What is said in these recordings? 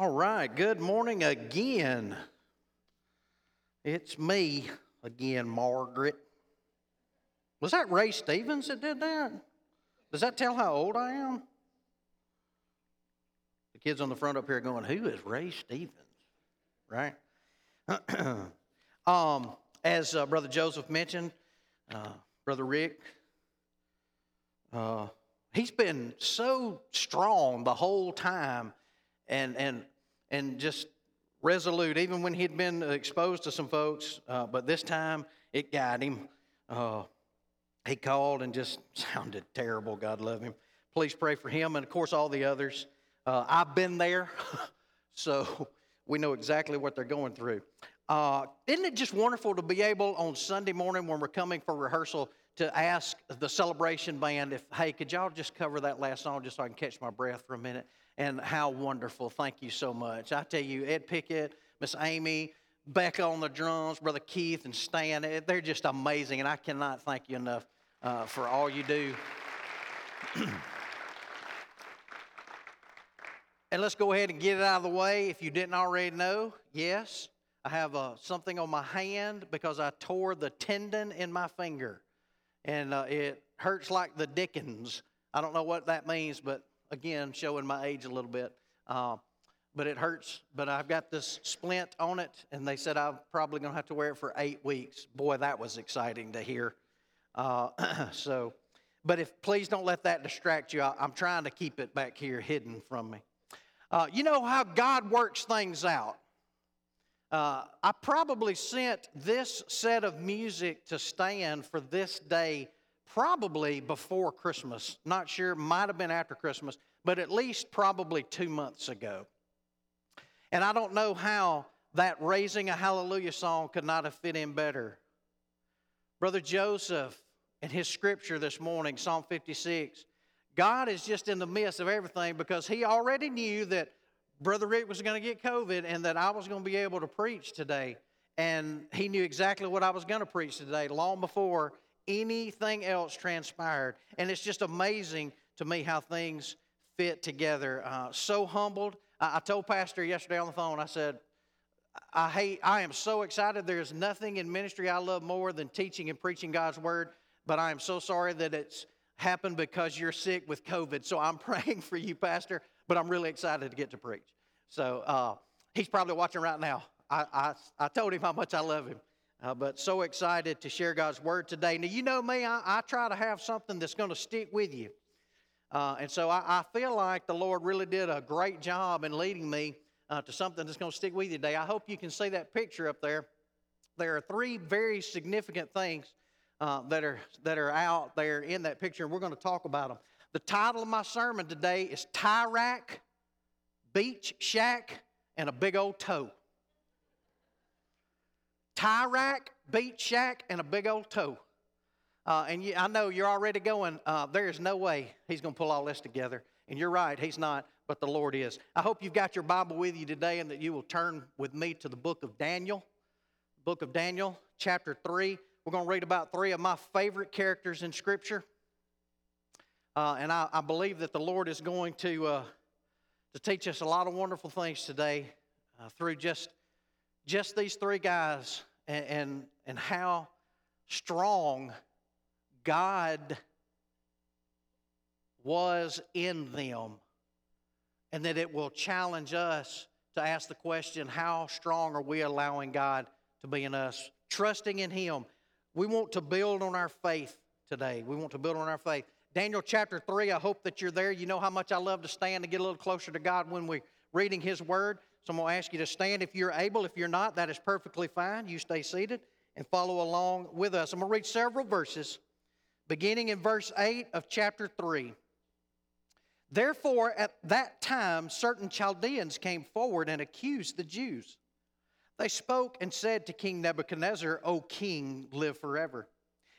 All right, good morning again. It's me again, Margaret. Was that Ray Stevens that did that? Does that tell how old I am? The kids on the front up here going, Who is Ray Stevens? Right? um, as uh, Brother Joseph mentioned, uh, Brother Rick, uh, he's been so strong the whole time and, and, and just resolute, even when he'd been exposed to some folks. Uh, but this time it got him. Uh, he called and just sounded terrible. God love him. Please pray for him and, of course, all the others. Uh, I've been there, so we know exactly what they're going through. Uh, isn't it just wonderful to be able on Sunday morning when we're coming for rehearsal to ask the celebration band if, hey, could y'all just cover that last song just so I can catch my breath for a minute? And how wonderful. Thank you so much. I tell you, Ed Pickett, Miss Amy, Becca on the drums, Brother Keith and Stan, eh, they're just amazing. And I cannot thank you enough uh, for all you do. and let's go ahead and get it out of the way. If you didn't already know, yes, I have uh, something on my hand because I tore the tendon in my finger. And uh, it hurts like the Dickens. I don't know what that means, but again, showing my age a little bit. Uh, but it hurts. But I've got this splint on it, and they said I'm probably going to have to wear it for eight weeks. Boy, that was exciting to hear. Uh, so, but if please don't let that distract you. I, am trying to keep it back here hidden from me. Uh, you know how God works things out. Uh, I probably sent this set of music to Stan for this day probably before Christmas. Not sure, might have been after Christmas, but at least probably two months ago. And I don't know how that raising a hallelujah song could not have fit in better. Brother Joseph, in his scripture this morning, Psalm 56, God is just in the midst of everything because he already knew that Brother Rick was going to get COVID and that I was going to be able to preach today. And he knew exactly what I was going to preach today long before anything else transpired. And it's just amazing to me how things fit together. Uh, so humbled. I, I told Pastor yesterday on the phone, I said, I hate, I am so excited. There's nothing in ministry I love more than teaching and preaching God's word, but I am so sorry that it's happened because you're sick with COVID. So I'm praying for you, Pastor but I'm really excited to get to preach. So uh, he's probably watching right now. I, I, I, told him how much I love him, uh, but so excited to share God's word today. Now, you know me, I, I try to have something that's going to stick with you. Uh, and so I, I, feel like the Lord really did a great job in leading me uh, to something that's going to stick with you today. I hope you can see that picture up there. There are three very significant things uh, that, are, that are out there in that picture, and we're going to talk about them. The title of my sermon today is Tie Rack, Beach Shack, and a Big Old Toe. Tie Rack, Beach Shack, and a Big Old Toe. Uh, and you, I know you're already going, uh, there is no way he's going to pull all this together. And you're right, he's not, but the Lord is. I hope you've got your Bible with you today and that you will turn with me to the book of Daniel. Book of Daniel, chapter 3. We're going to read about three of my favorite characters in Scripture. Uh, and I, I, believe that the Lord is going to, uh, to teach us a lot of wonderful things today uh, through just, just these three guys and, and, and how strong God was in them. And that it will challenge us to ask the question how strong are we allowing God to be in us? Trusting in Him. We want to build on our faith today. We want to build on our faith. Daniel chapter 3, I hope that you're there. You know how much I love to stand and get a little closer to God when we're reading His Word. So I'm going to ask you to stand if you're able. If you're not, that is perfectly fine. You stay seated and follow along with us. I'm going to read several verses, beginning in verse 8 of chapter 3. Therefore, at that time, certain Chaldeans came forward and accused the Jews. They spoke and said to King Nebuchadnezzar, O king, live forever.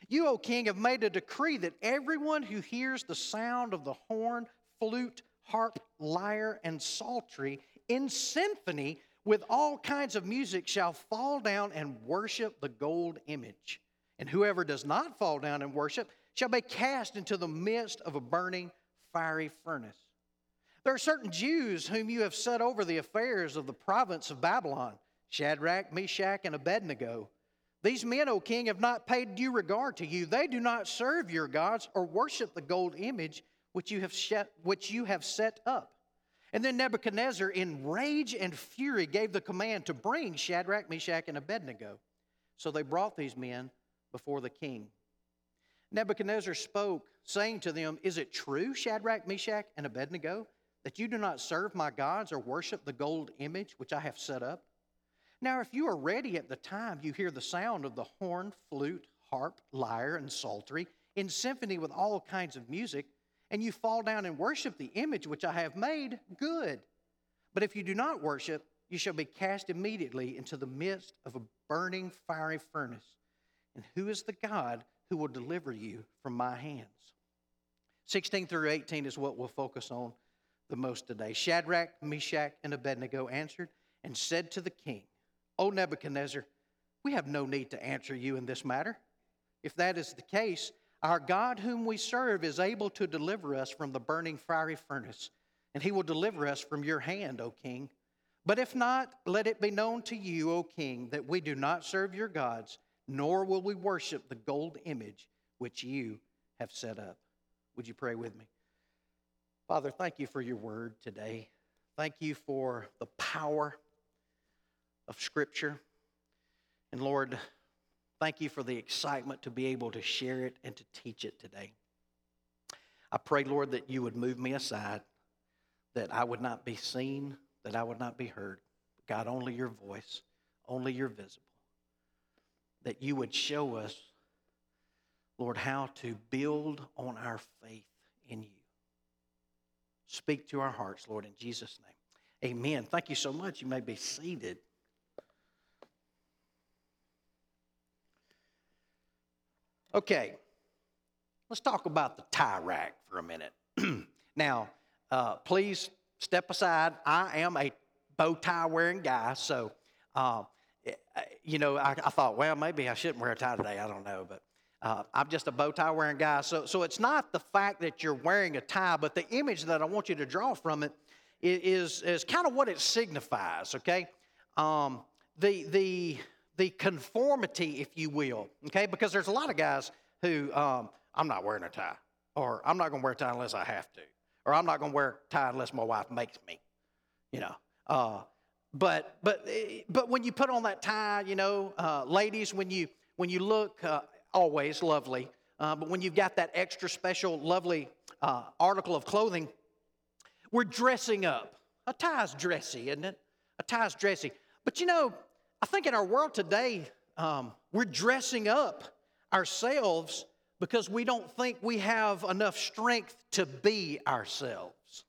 You, O king, have made a decree that everyone who hears the sound of the horn, flute, harp, lyre, and psaltery in symphony with all kinds of music shall fall down and worship the gold image. And whoever does not fall down and worship shall be cast into the midst of a burning fiery furnace. There are certain Jews whom you have set over the affairs of the province of Babylon Shadrach, Meshach, and Abednego. These men, O king, have not paid due regard to you. They do not serve your gods or worship the gold image which you have, set, which you have set up. And then Nebuchadnezzar, in rage and fury, gave the command to bring Shadrach, Meshach, and Abednego. So they brought these men before the king. Nebuchadnezzar spoke, saying to them, Is it true, Shadrach, Meshach, and Abednego, that you do not serve my gods or worship the gold image which I have set up? Now, if you are ready at the time you hear the sound of the horn, flute, harp, lyre, and psaltery, in symphony with all kinds of music, and you fall down and worship the image which I have made, good. But if you do not worship, you shall be cast immediately into the midst of a burning fiery furnace. And who is the God who will deliver you from my hands? 16 through 18 is what we'll focus on the most today. Shadrach, Meshach, and Abednego answered and said to the king, O Nebuchadnezzar, we have no need to answer you in this matter. If that is the case, our God, whom we serve, is able to deliver us from the burning fiery furnace, and he will deliver us from your hand, O king. But if not, let it be known to you, O king, that we do not serve your gods, nor will we worship the gold image which you have set up. Would you pray with me? Father, thank you for your word today. Thank you for the power of Scripture. And Lord, Thank you for the excitement to be able to share it and to teach it today. I pray, Lord, that you would move me aside, that I would not be seen, that I would not be heard. God, only your voice, only your visible. That you would show us, Lord, how to build on our faith in you. Speak to our hearts, Lord, in Jesus' name. Amen. Thank you so much. You may be seated. Okay, let's talk about the tie rack for a minute. now, uh, please step aside. I am a bow tie wearing guy, so uh, eh, you know, I, I, thought, well, maybe I shouldn't wear a tie today. I don't know, but uh, I'm just a bow tie wearing guy. So, so it's not the fact that you're wearing a tie, but the image that I want you to draw from it is is kind of what it signifies. Okay, um, the the the conformity, if you will, okay? Because there's a lot of guys who, um, I'm not wearing a tie, or I'm not going to wear a tie unless I have to, or I'm not going to wear a tie unless my wife makes me, you know. Uh, but but eh, but when you put on that tie, you know, uh, ladies, when you when you look uh, always lovely, uh, but when you've got that extra special lovely uh, article of clothing, we're dressing up. A tie's dressy, isn't it? A tie's dressy. But you know, I think in our world today, um, we're dressing up ourselves because we don't think we have enough strength to be ourselves.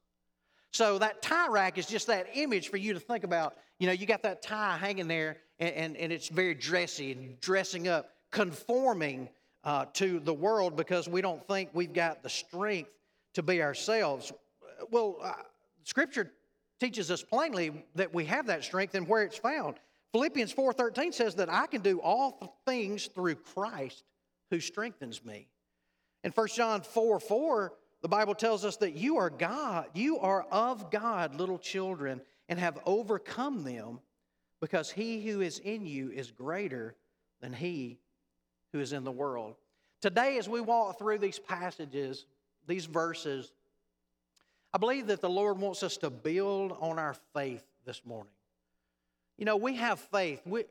So that tie rack is just that image for you to think about. You know, you got that tie hanging there, and, and, and it's very dressy and dressing up, conforming uh, to the world because we don't think we've got the strength to be ourselves. Well, uh, Scripture teaches us plainly that we have that strength and where it's found. Philippians 4:13 says that I can do all things through Christ who strengthens me. In 1 John 4 4, the Bible tells us that you are God, you are of God, little children, and have overcome them, because he who is in you is greater than he who is in the world. Today, as we walk through these passages, these verses, I believe that the Lord wants us to build on our faith this morning. You know, we have faith. We,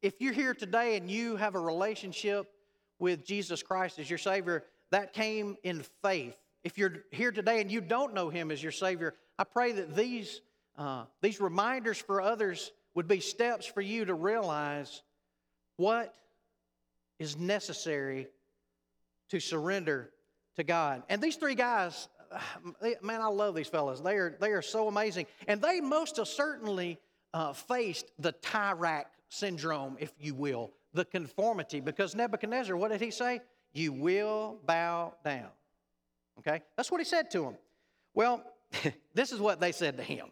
if you're here today and you have a relationship with Jesus Christ as your Savior, that came in faith. If you're here today and you don't know Him as your Savior, I pray that these, uh, these reminders for others would be steps for you to realize what is necessary to surrender to God. And these three guys, man, I love these fellas. They are, they are so amazing. And they most certainly uh, faced the tie rack syndrome, if you will, the conformity. Because Nebuchadnezzar, what did he say? You will bow down. Okay? That's what he said to him. Well, this is what they said to him.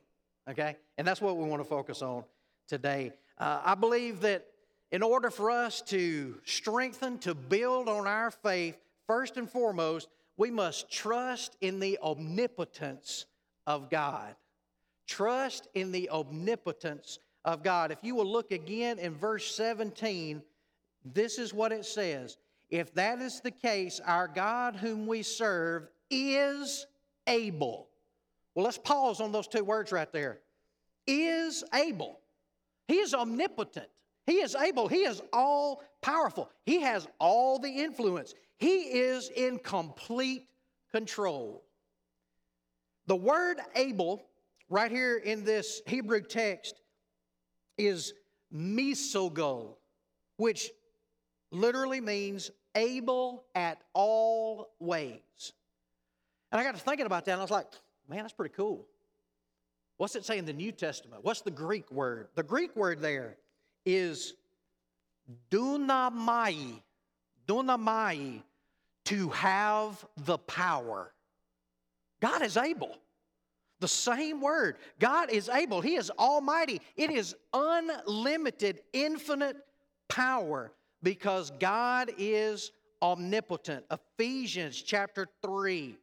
Okay? And that's what we want to focus on today. Uh, I believe that in order for us to strengthen, to build on our faith, first and foremost, we must trust in the omnipotence of God. Trust in the omnipotence of God. If you will look again in verse 17, this is what it says. If that is the case, our God whom we serve is able. Well, let's pause on those two words right there. Is able. He is omnipotent. He is able. He is all powerful. He has all the influence. He is in complete control. The word able, right here in this Hebrew text, is mesogol, which literally means able at all ways. And I got to thinking about that, and I was like, man, that's pretty cool. What's it say in the New Testament? What's the Greek word? The Greek word there is dunamai, dunamai, to have the power. God is able. The same word. God is able. He is almighty. It is unlimited, infinite power because God is omnipotent. Ephesians chapter 3,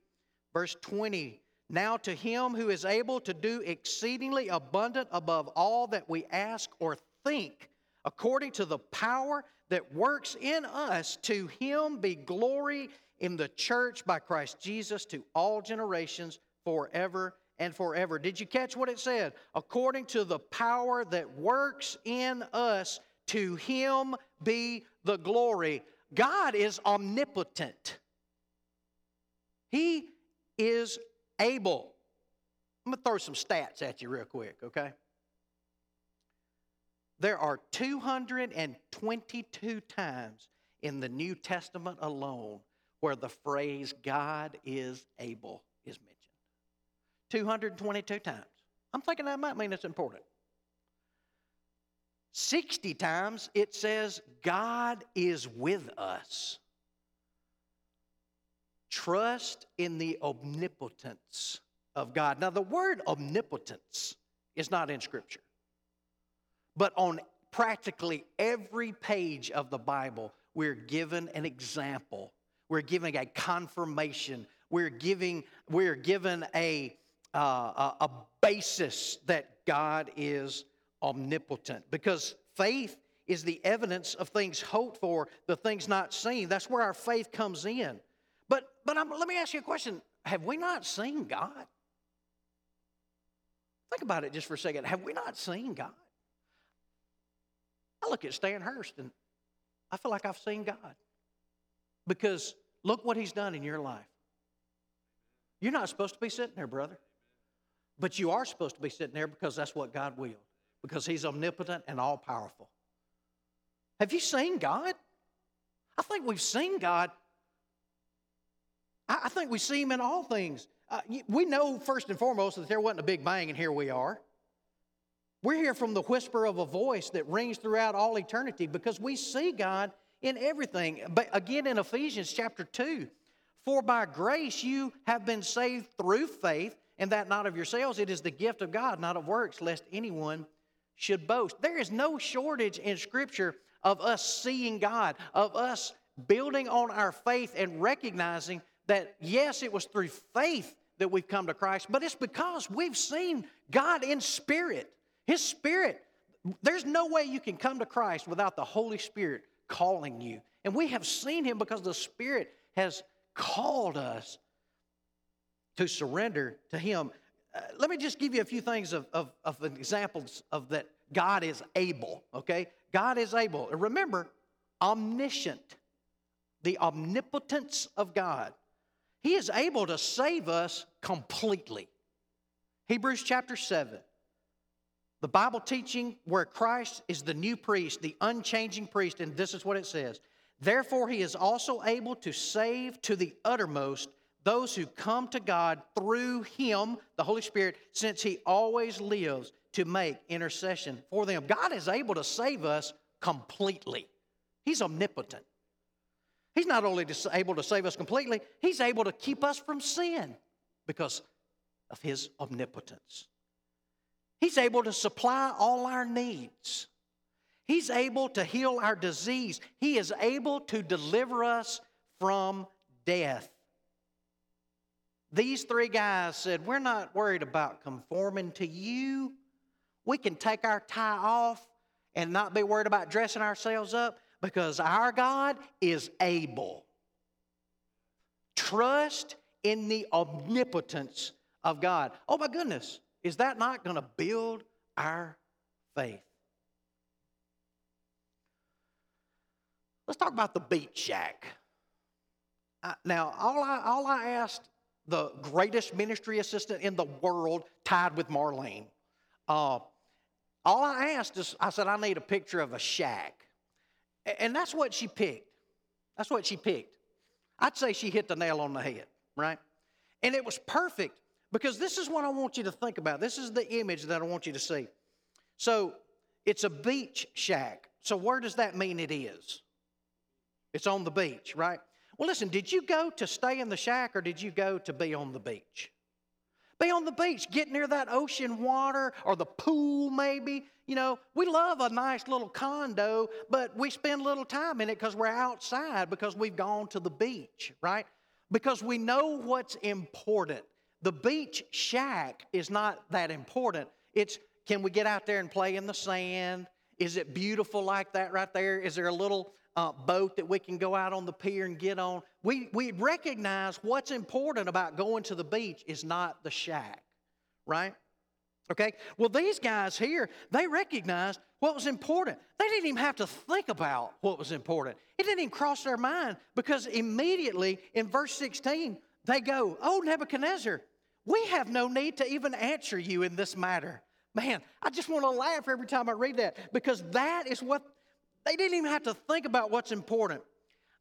verse 20. Now to him who is able to do exceedingly abundant above all that we ask or think, according to the power that works in us, to him be glory in the church by Christ Jesus to all generations forever and forever. Did you catch what it said? According to the power that works in us, to him be the glory. God is omnipotent. He is able. I'm going to throw some stats at you real quick, okay? There are 222 times in the New Testament alone where the phrase God is able. 222 times. I'm thinking that might mean it's important. 60 times it says God is with us. Trust in the omnipotence of God. Now, the word omnipotence is not in Scripture, but on practically every page of the Bible, we're given an example. We're giving a confirmation. We're giving, we're given a, uh, a, basis that God is omnipotent because faith is the evidence of things hoped for, the things not seen. That's where our faith comes in. But, but I'm, let me ask you a question Have we not seen God? Think about it just for a second. Have we not seen God? I look at Stan Hurst and I feel like I've seen God. Because look what He's done in your life. You're not supposed to be sitting there, brother. But you are supposed to be sitting there because that's what God willed because He's omnipotent and all powerful. Have you seen God? I think we've seen God. I think we see Him in all things. Uh, we know, first and foremost, that there wasn't a big bang, and here we are. We're here from the whisper of a voice that rings throughout all eternity because we see God in everything. But again, in Ephesians chapter 2, for by grace you have been saved through faith, and that not of yourselves, it is the gift of God, not of works, lest anyone should boast. There is no shortage in Scripture of us seeing God, of us building on our faith and recognizing that, yes, it was through faith that we've come to Christ, but it's because we've seen God in spirit. His Spirit. There's no way you can come to Christ without the Holy Spirit calling you. And we have seen Him because the Spirit has called us to surrender to Him. Uh, let me just give you a few things of, of, of examples of that God is able, okay? God is able. Remember, omniscient, the omnipotence of God. He is able to save us completely. Hebrews chapter 7. The Bible teaching where Christ is the new priest, the unchanging priest, and this is what it says Therefore, he is also able to save to the uttermost those who come to God through Him, the Holy Spirit, since He always lives to make intercession for them. God is able to save us completely, He's omnipotent. He's not only able to save us completely, He's able to keep us from sin because of His omnipotence. He's able to supply all our needs. He's able to heal our disease. He is able to deliver us from death. These three guys said, We're not worried about conforming to you. We can take our tie off and not be worried about dressing ourselves up because our God is able. Trust in the omnipotence of God. Oh my goodness, is that not going to build our faith? Let's talk about the beach shack. Now, all I, all I asked the greatest ministry assistant in the world, tied with Marlene, uh, all I asked is, I said, I need a picture of a shack. And that's what she picked. That's what she picked. I'd say she hit the nail on the head, right? And it was perfect because this is what I want you to think about. This is the image that I want you to see. So it's a beach shack. So where does that mean it is? It's on the beach, right? Well, listen, did you go to stay in the shack or did you go to be on the beach? Be on the beach, get near that ocean water or the pool, maybe. You know, we love a nice little condo, but we spend little time in it because we're outside because we've gone to the beach, right? Because we know what's important. The beach shack is not that important. It's can we get out there and play in the sand? Is it beautiful like that right there? Is there a little uh, boat that we can go out on the pier and get on. We, we recognize what's important about going to the beach is not the shack, right? Okay? Well, these guys here, they recognized what was important. They didn't even have to think about what was important. It didn't even cross their mind because immediately in verse 16, they go, Oh, Nebuchadnezzar, we have no need to even answer you in this matter. Man, I just want to laugh every time I read that because that is what they didn't even have to think about what's important.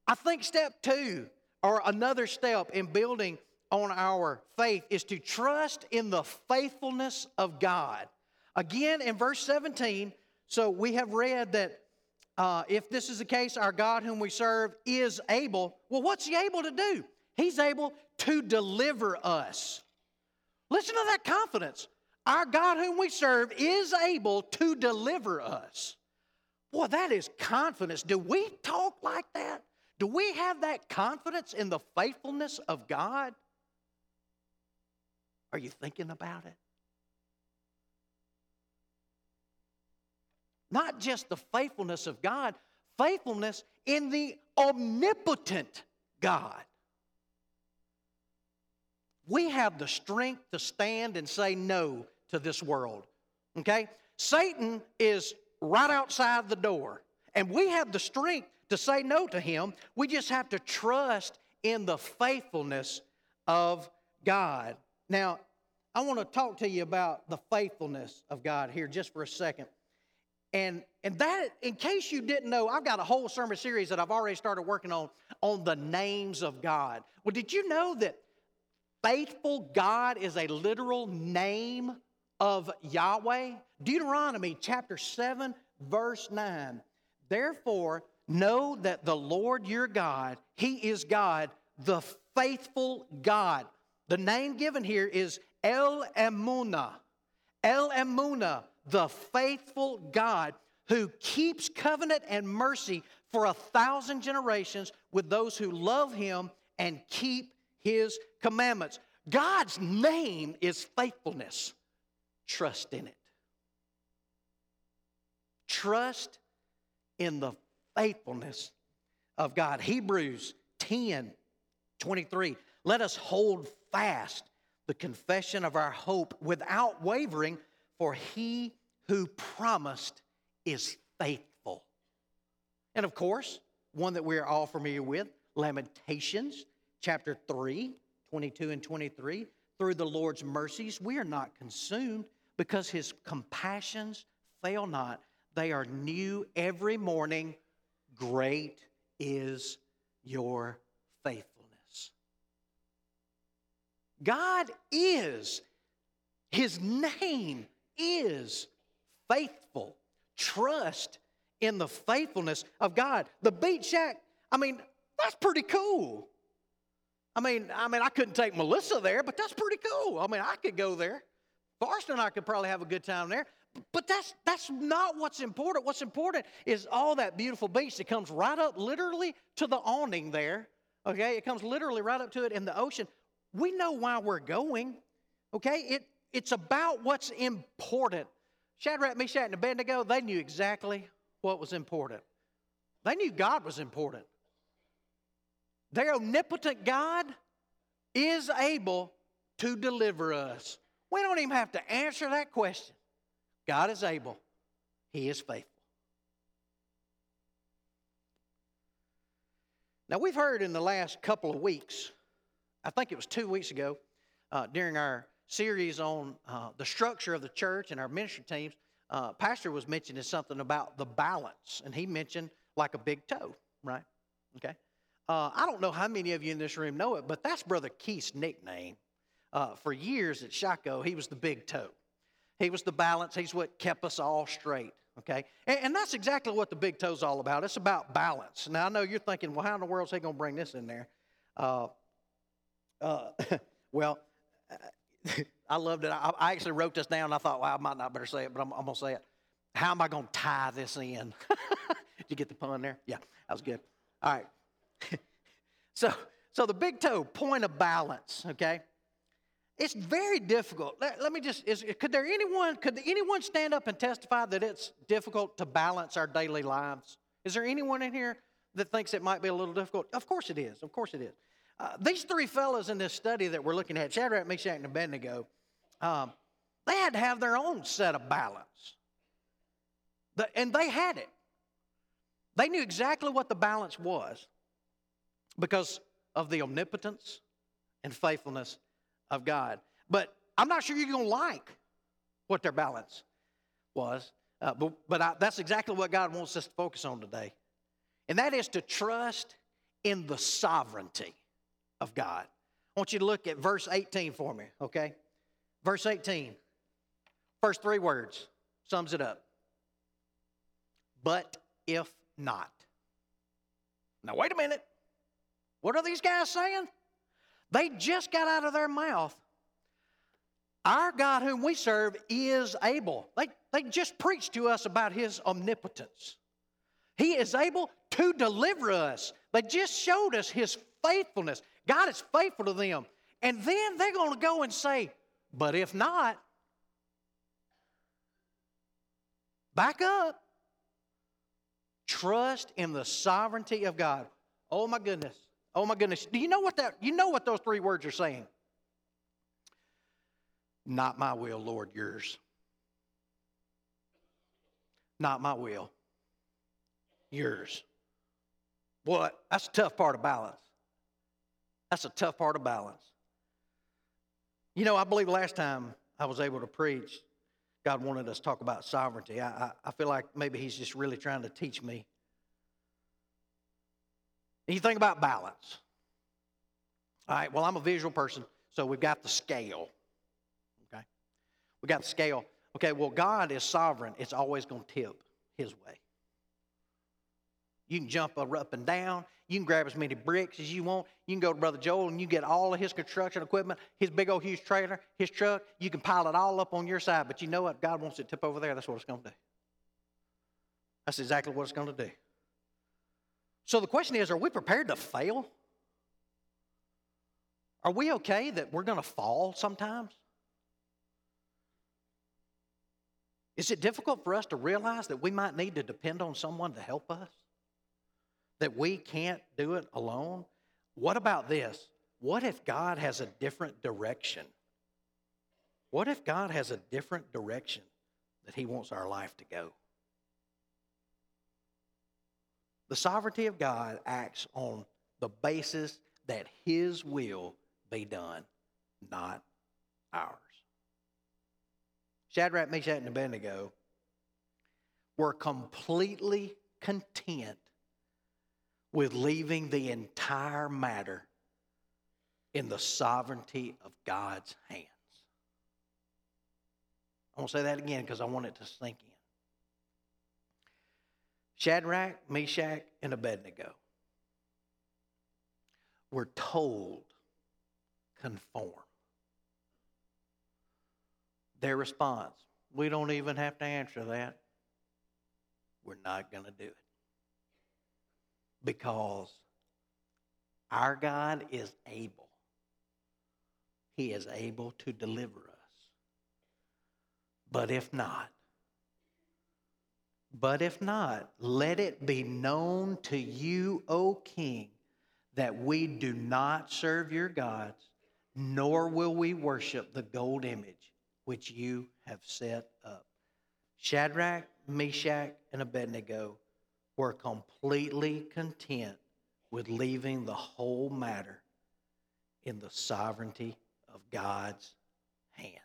I think step two, or another step in building on our faith, is to trust in the faithfulness of God. Again, in verse 17, so we have read that uh, if this is the case, our God whom we serve is able. Well, what's He able to do? He's able to deliver us. Listen to that confidence. Our God whom we serve is able to deliver us. Boy, that is confidence. Do we talk like that? Do we have that confidence in the faithfulness of God? Are you thinking about it? Not just the faithfulness of God, faithfulness in the omnipotent God. We have the strength to stand and say no to this world. Okay? Satan is right outside the door. And we have the strength to say no to him. We just have to trust in the faithfulness of God. Now, I want to talk to you about the faithfulness of God here just for a second. And, and that, in case you didn't know, I've got a whole sermon series that I've already started working on on the names of God. Well, did you know that faithful God is a literal name of Yahweh. Deuteronomy chapter 7, verse 9. Therefore, know that the Lord your God, He is God, the faithful God. The name given here is El Emunah. El Emunah, the faithful God who keeps covenant and mercy for a thousand generations with those who love Him and keep His commandments. God's name is faithfulness. Trust in it. Trust in the faithfulness of God. Hebrews 10 23. Let us hold fast the confession of our hope without wavering, for he who promised is faithful. And of course, one that we're all familiar with, Lamentations chapter 3, 22 and 23. Through the Lord's mercies, we are not consumed because his compassions fail not. They are new every morning. Great is your faithfulness. God is, his name is faithful. Trust in the faithfulness of God. The beach shack, I mean, that's pretty cool. I mean, I mean, I couldn't take Melissa there, but that's pretty cool. I mean, I could go there. Forrester and I could probably have a good time there. But that's that's not what's important. What's important is all that beautiful beach that comes right up literally to the awning there. Okay, it comes literally right up to it in the ocean. we know why we're going. Okay? It, it's about what's important. Shadrach, Meshach, and Abednego, they knew exactly what was important. They knew God was important. Their omnipotent God is able to deliver us. We don't even have to answer that question. God is able, He is faithful. Now, we've heard in the last couple of weeks, I think it was two weeks ago, uh, during our series on uh, the structure of the church and our ministry teams, uh, Pastor was mentioning something about the balance, and he mentioned like a big toe, right? Okay. Uh, I don't know how many of you in this room know it, but that's Brother Keith's nickname. Uh, for years at Shaco, he was the big toe. He was the balance. He's what kept us all straight. Okay, and, and that's exactly what the big toe's all about. It's about balance. Now I know you're thinking, well, how in the world is he going to bring this in there? Uh, uh, well, I loved it. I, I, actually wrote this down. I thought, well, I might not better say it, but I'm, I'm going to say it. How am I going to tie this in? Did you get the pun there? Yeah, that was good. All right. so, so the big toe, point of balance, okay? It's very difficult. Let, let me just, is, could there anyone, could anyone stand up and testify that it's difficult to balance our daily lives? Is there anyone in here that thinks it might be a little difficult? Of course it is. Of course it is. Uh, these three fellows in this study that we're looking at, Shadrach, Meshach, and Abednego, um, they had to have their own set of balance. The, and they had it. They knew exactly what the balance was because of the omnipotence and faithfulness of God. But I'm not sure you're going to like what their balance was. Uh, but but I, that's exactly what God wants us to focus on today. And that is to trust in the sovereignty of God. I want you to look at verse 18 for me, okay? Verse 18, first three words sums it up. But if not. Now, wait a minute. What are these guys saying? They just got out of their mouth. Our God, whom we serve, is able. They, they just preached to us about His omnipotence. He is able to deliver us. They just showed us His faithfulness. God is faithful to them. And then they're going to go and say, but if not, back up. Trust in the sovereignty of God. Oh my goodness. Oh my goodness. Do you know what that you know what those three words are saying? Not my will, Lord, yours. Not my will. Yours. What? That's a tough part of balance. That's a tough part of balance. You know, I believe last time I was able to preach, God wanted us to talk about sovereignty. I, I, I feel like maybe He's just really trying to teach me. You think about balance. All right, well, I'm a visual person, so we've got the scale. Okay? We got the scale. Okay, well, God is sovereign. It's always going to tip His way. You can jump up and down. You can grab as many bricks as you want. You can go to Brother Joel and you get all of his construction equipment, his big old huge trailer, his truck. You can pile it all up on your side. But you know what? God wants it to tip over there. That's what it's going to do. That's exactly what it's going to do. So the question is are we prepared to fail? Are we okay that we're going to fall sometimes? Is it difficult for us to realize that we might need to depend on someone to help us? that we can't do it alone? What about this? What if God has a different direction? What if God has a different direction that He wants our life to go? The sovereignty of God acts on the basis that His will be done, not ours. Shadrach, Meshach, and Abednego were completely content with leaving the entire matter in the sovereignty of God's hands. I want to say that again because I want it to sink in. Shadrach, Meshach, and Abednego were told conform. Their response, we don't even have to answer that. We're not going to do it because our God is able he is able to deliver us. But if not, but if not, let it be known to you, O king, that we do not serve your gods, nor will we worship the gold image which you have set up. Shadrach, Meshach, and Abednego were completely content with leaving the whole matter in the sovereignty of God's hands.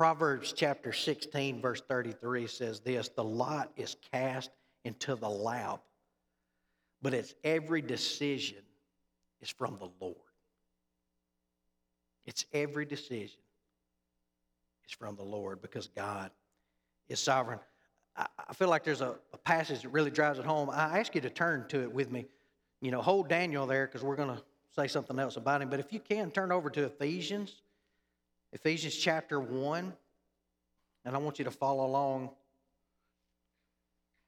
Proverbs chapter 16, verse 33 says this The lot is cast into the lap, but its every decision is from the Lord. Its every decision is from the Lord because God is sovereign. I feel like there's a, a passage that really drives it home. I ask you to turn to it with me. You know, hold Daniel there because we're going to say something else about him. But if you can, turn over to Ephesians, Ephesians chapter 1, and I want you to follow along.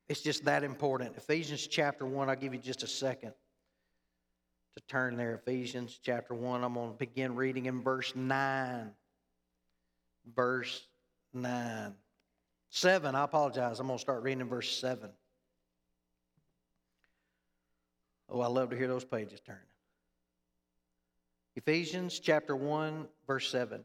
It's just that important. Ephesians chapter 1, I'll give you just a second to turn there. Ephesians chapter 1, I'm going to begin reading in verse 9. Verse 9. 7, I apologize. I'm going to start reading in verse 7. Oh, I love to hear those pages turning. Ephesians chapter 1, verse 7.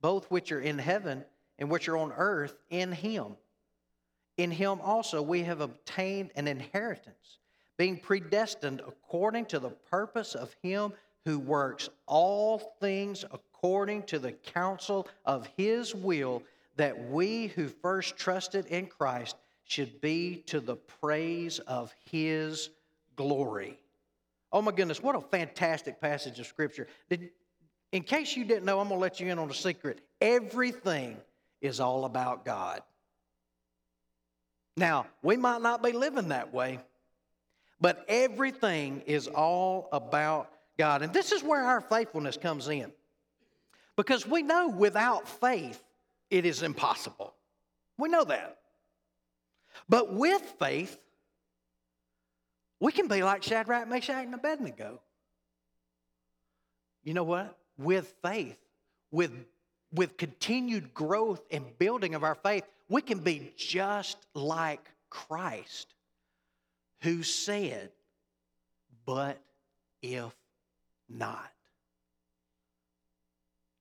both which are in heaven and which are on earth in him. In him also we have obtained an inheritance, being predestined according to the purpose of him who works all things according to the counsel of his will that we who first trusted in Christ should be to the praise of his glory. Oh my goodness, what a fantastic passage of scripture. Did, in case you didn't know, I'm going to let you in on a secret. Everything is all about God. Now, we might not be living that way, but everything is all about God. And this is where our faithfulness comes in. Because we know without faith, it is impossible. We know that. But with faith, we can be like Shadrach, Meshach, and Abednego. You know what? With faith, with, with continued growth and building of our faith, we can be just like Christ, who said, But if not.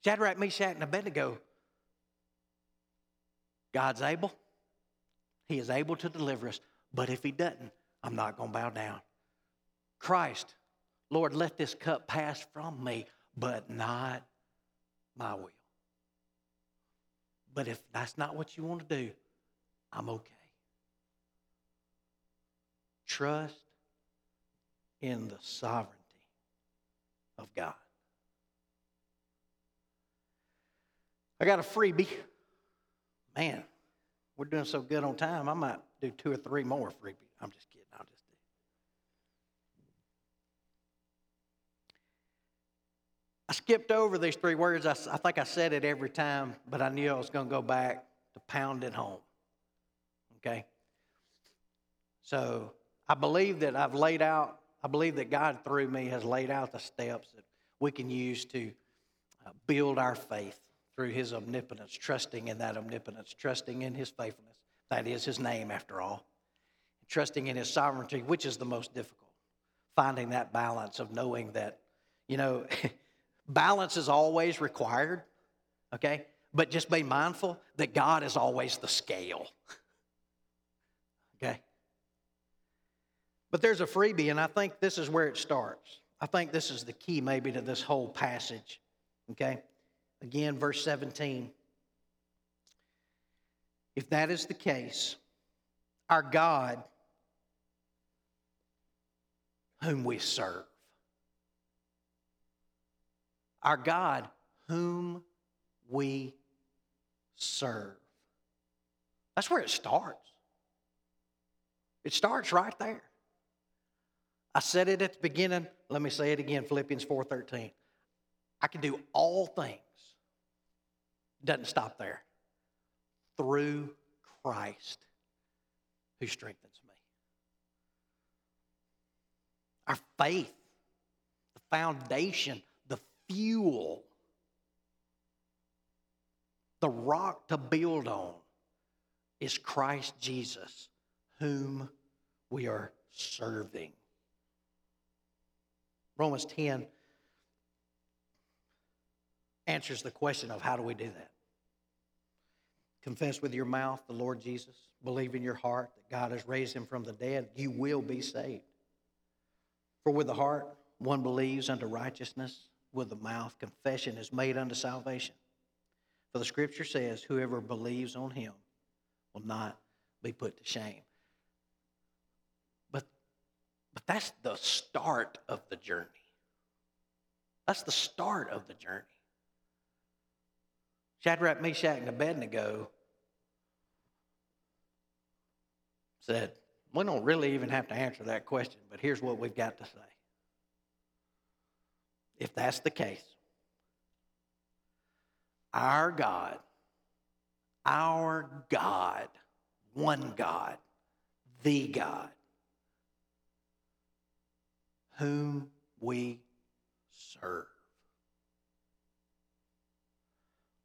Shadrach, Meshach, and Abednego God's able. He is able to deliver us. But if He doesn't, I'm not going to bow down. Christ, Lord, let this cup pass from me, but not my will. But if that's not what you want to do, I'm okay. Trust in the sovereignty of God. I got a freebie. Man, we're doing so good on time, I might do two or three more freebies. I'm just kidding. I'll just do. I skipped over these three words. I, I think I said it every time, but I knew I was going to go back to pound it home. Okay? So I believe that I've laid out, I believe that God through me has laid out the steps that we can use to uh, build our faith through his omnipotence, trusting in that omnipotence, trusting in his faithfulness. That is his name, after all. Trusting in his sovereignty, which is the most difficult. Finding that balance of knowing that, you know, balance is always required, okay? But just be mindful that God is always the scale, okay? But there's a freebie, and I think this is where it starts. I think this is the key, maybe, to this whole passage, okay? Again, verse 17. If that is the case, our God, whom we serve, our God, whom we serve. That's where it starts. It starts right there. I said it at the beginning. Let me say it again, Philippians 4:13. I can do all things. Doesn't stop there. Through Christ who strengthens me. Our faith, the foundation, fuel, the rock to build on is Christ Jesus, whom we are serving. Romans 10 answers the question of how do we do that? Confess with your mouth the Lord Jesus, believe in your heart that God has raised him from the dead, you will be saved. For with the heart one believes unto righteousness, with the mouth confession is made unto salvation. For the scripture says, Whoever believes on him will not be put to shame. But, but that's the start of the journey. That's the start of the journey. Shadrach, Meshach, and Abednego said, We don't really even have to answer that question, but here's what we've got to say. If that's the case, our God, our God, one God, the God, whom we serve.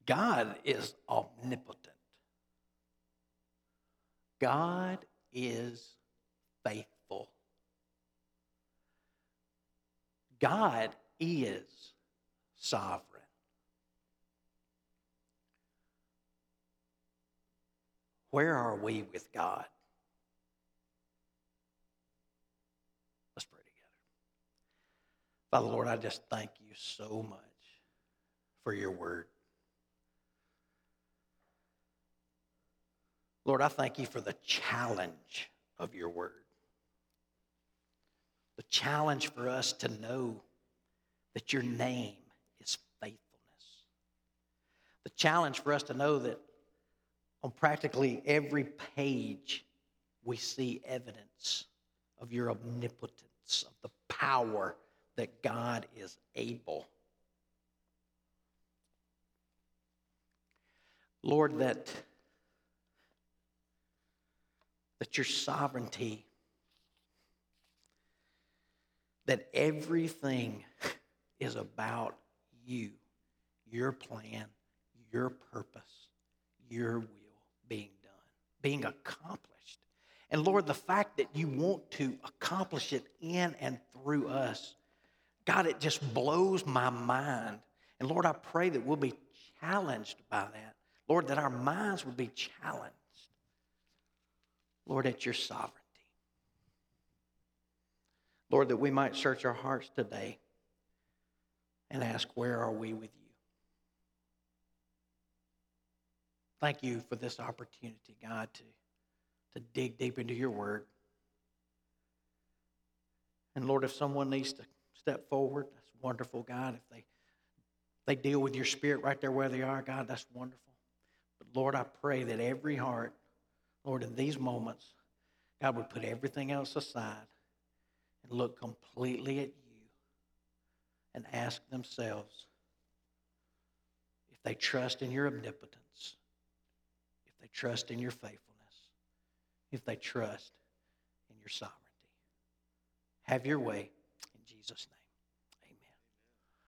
God is omnipotent. God is faithful. God is sovereign. Where are we with God? Let's pray together. Father, Lord, I just thank you so much for your word. Lord, I thank you for the challenge of your word. The challenge for us to know that your name is faithfulness. The challenge for us to know that on practically every page we see evidence of your omnipotence, of the power that God is able. Lord, that that your sovereignty, that everything is about you, your plan, your purpose, your will being done, being accomplished. And Lord, the fact that you want to accomplish it in and through us, God, it just blows my mind. And Lord, I pray that we'll be challenged by that. Lord, that our minds would be challenged Lord, at your sovereignty. Lord, that we might search our hearts today and ask, where are we with you? Thank you for this opportunity, God, to, to dig deep into your word. And Lord, if someone needs to step forward, that's wonderful, God. If they they deal with your spirit right there where they are, God, that's wonderful. But Lord, I pray that every heart Lord, in these moments, God would put everything else aside and look completely at and ask themselves if they trust in your omnipotence, if they trust in your faithfulness, if they trust in your sovereignty. Have your way in Jesus' name.